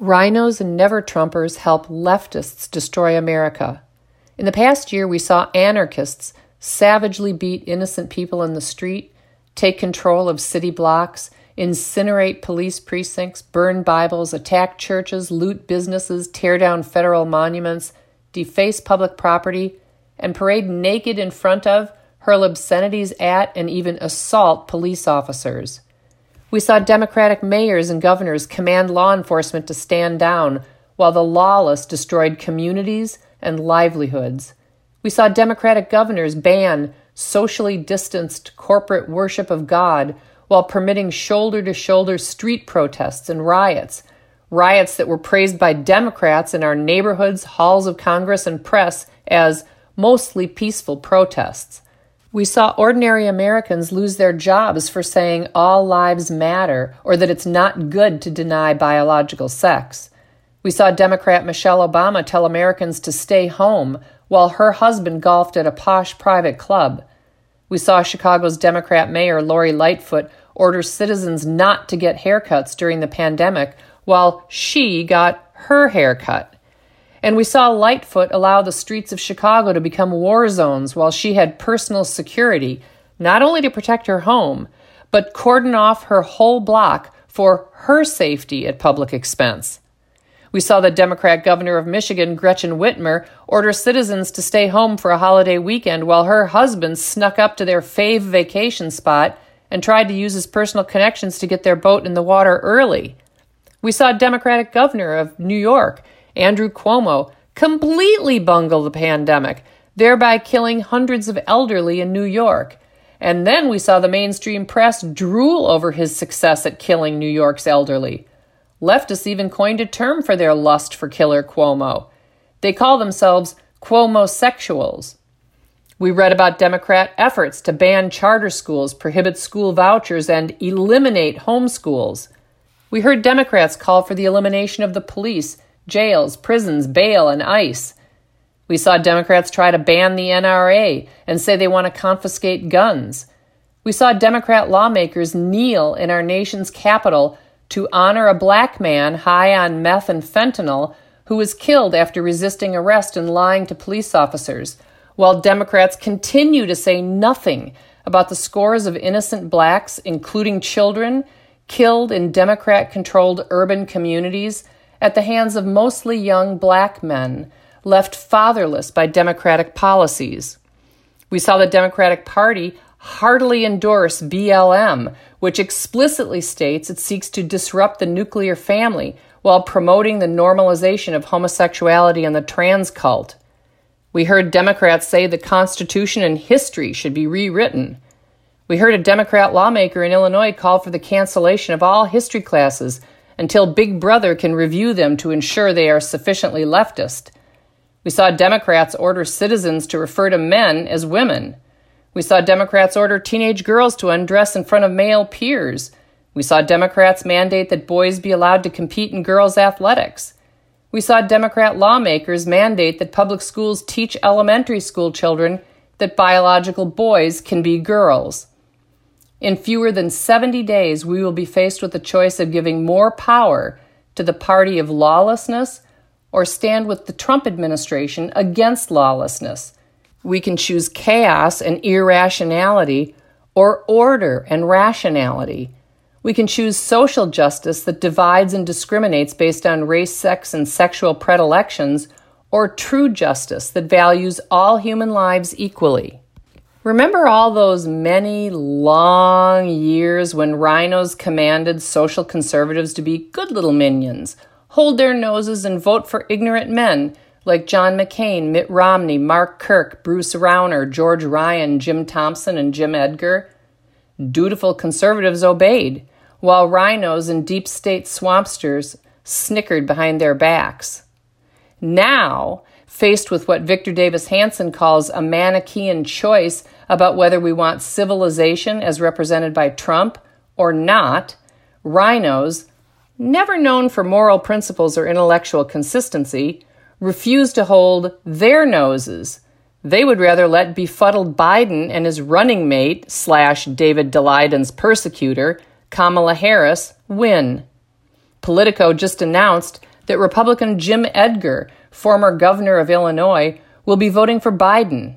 RINOs and never Trumpers help leftists destroy America. In the past year, we saw anarchists savagely beat innocent people in the street, take control of city blocks, incinerate police precincts, burn Bibles, attack churches, loot businesses, tear down federal monuments, deface public property, and parade naked in front of, hurl obscenities at, and even assault police officers. We saw Democratic mayors and governors command law enforcement to stand down while the lawless destroyed communities and livelihoods. We saw Democratic governors ban socially distanced corporate worship of God while permitting shoulder to shoulder street protests and riots. Riots that were praised by Democrats in our neighborhoods, halls of Congress, and press as mostly peaceful protests. We saw ordinary Americans lose their jobs for saying all lives matter or that it's not good to deny biological sex. We saw Democrat Michelle Obama tell Americans to stay home while her husband golfed at a posh private club. We saw Chicago's Democrat Mayor Lori Lightfoot order citizens not to get haircuts during the pandemic while she got her haircut. And we saw Lightfoot allow the streets of Chicago to become war zones while she had personal security, not only to protect her home, but cordon off her whole block for her safety at public expense. We saw the Democrat governor of Michigan, Gretchen Whitmer, order citizens to stay home for a holiday weekend while her husband snuck up to their fave vacation spot and tried to use his personal connections to get their boat in the water early. We saw Democratic governor of New York Andrew Cuomo, completely bungled the pandemic, thereby killing hundreds of elderly in New York. And then we saw the mainstream press drool over his success at killing New York's elderly. Leftists even coined a term for their lust for killer Cuomo. They call themselves Cuomosexuals. We read about Democrat efforts to ban charter schools, prohibit school vouchers, and eliminate homeschools. We heard Democrats call for the elimination of the police jails, prisons, bail, and ICE. We saw Democrats try to ban the NRA and say they want to confiscate guns. We saw Democrat lawmakers kneel in our nation's capital to honor a black man high on meth and fentanyl who was killed after resisting arrest and lying to police officers, while Democrats continue to say nothing about the scores of innocent blacks, including children, killed in Democrat controlled urban communities at the hands of mostly young black men left fatherless by Democratic policies. We saw the Democratic Party heartily endorse BLM, which explicitly states it seeks to disrupt the nuclear family while promoting the normalization of homosexuality and the trans cult. We heard Democrats say the Constitution and history should be rewritten. We heard a Democrat lawmaker in Illinois call for the cancellation of all history classes until Big Brother can review them to ensure they are sufficiently leftist. We saw Democrats order citizens to refer to men as women. We saw Democrats order teenage girls to undress in front of male peers. We saw Democrats mandate that boys be allowed to compete in girls' athletics. We saw Democrat lawmakers mandate that public schools teach elementary school children that biological boys can be girls. In fewer than 70 days, we will be faced with the choice of giving more power to the party of lawlessness or stand with the Trump administration against lawlessness. We can choose chaos and irrationality or order and rationality. We can choose social justice that divides and discriminates based on race, sex, and sexual predilections, or true justice that values all human lives equally. Remember all those many long years when rhinos commanded social conservatives to be good little minions, hold their noses, and vote for ignorant men like John McCain, Mitt Romney, Mark Kirk, Bruce Rauner, George Ryan, Jim Thompson, and Jim Edgar? Dutiful conservatives obeyed, while rhinos and deep state swampsters snickered behind their backs. Now, faced with what Victor Davis Hanson calls a Manichaean choice about whether we want civilization as represented by Trump or not, rhinos, never known for moral principles or intellectual consistency, refuse to hold their noses. They would rather let befuddled Biden and his running mate, slash David Daleiden's persecutor, Kamala Harris, win. Politico just announced that Republican Jim Edgar, former governor of Illinois, will be voting for Biden.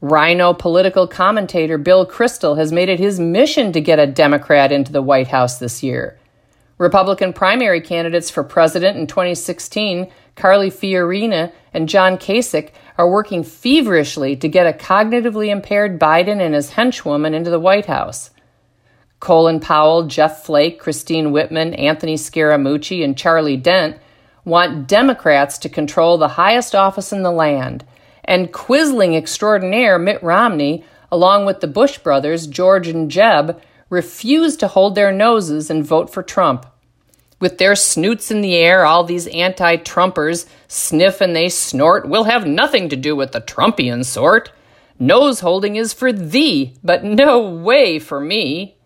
Rhino political commentator Bill Kristol has made it his mission to get a Democrat into the White House this year. Republican primary candidates for president in 2016, Carly Fiorina and John Kasich, are working feverishly to get a cognitively impaired Biden and his henchwoman into the White House. Colin Powell, Jeff Flake, Christine Whitman, Anthony Scaramucci, and Charlie Dent want Democrats to control the highest office in the land, and Quisling extraordinaire Mitt Romney, along with the Bush brothers, George and Jeb, refuse to hold their noses and vote for Trump. With their snoots in the air, all these anti Trumpers sniff and they snort. We'll have nothing to do with the Trumpian sort. Nose holding is for thee, but no way for me.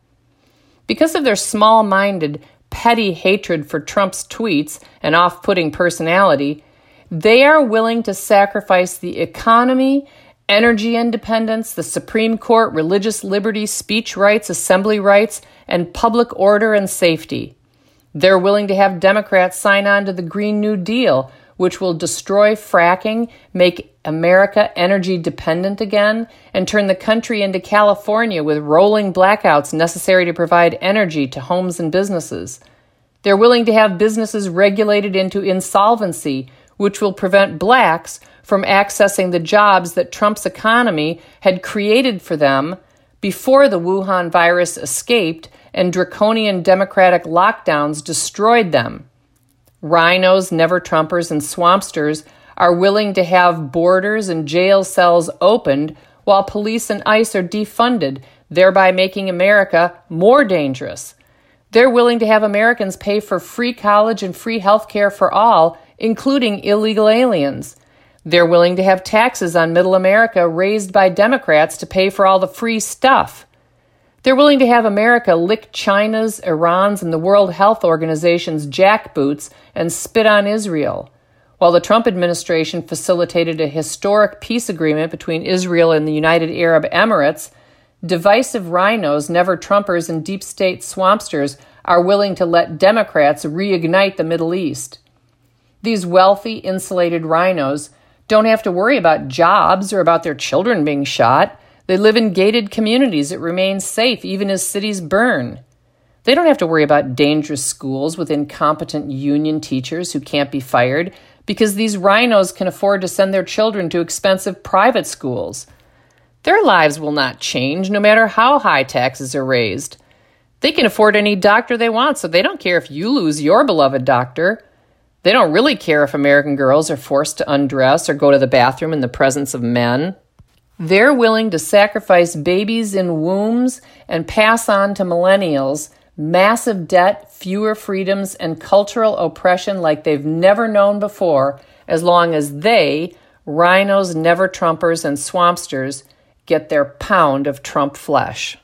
Because of their small minded, petty hatred for Trump's tweets and off putting personality, they are willing to sacrifice the economy energy independence, the Supreme Court, religious liberty, speech rights, assembly rights, and public order and safety. They're willing to have Democrats sign on to the Green New Deal, which will destroy fracking, make America energy dependent again, and turn the country into California with rolling blackouts necessary to provide energy to homes and businesses. They're willing to have businesses regulated into insolvency, which will prevent blacks from accessing the jobs that Trump's economy had created for them before the Wuhan virus escaped and draconian democratic lockdowns destroyed them. Rhinos, never Trumpers, and swampsters are willing to have borders and jail cells opened while police and ICE are defunded, thereby making America more dangerous. They're willing to have Americans pay for free college and free health care for all, including illegal aliens. They're willing to have taxes on middle America raised by Democrats to pay for all the free stuff. They're willing to have America lick China's, Iran's, and the World Health Organization's jackboots and spit on Israel. While the Trump administration facilitated a historic peace agreement between Israel and the United Arab Emirates, divisive rhinos, never Trumpers, and deep state swampsters are willing to let Democrats reignite the Middle East. These wealthy, insulated rhinos don't have to worry about jobs or about their children being shot. They live in gated communities that remain safe even as cities burn. They don't have to worry about dangerous schools with incompetent union teachers who can't be fired because these rhinos can afford to send their children to expensive private schools. Their lives will not change no matter how high taxes are raised. They can afford any doctor they want, so they don't care if you lose your beloved doctor. They don't really care if American girls are forced to undress or go to the bathroom in the presence of men. They're willing to sacrifice babies in wombs and pass on to millennials massive debt, fewer freedoms, and cultural oppression like they've never known before as long as they, rhinos, never Trumpers, and swampsters, get their pound of Trump flesh.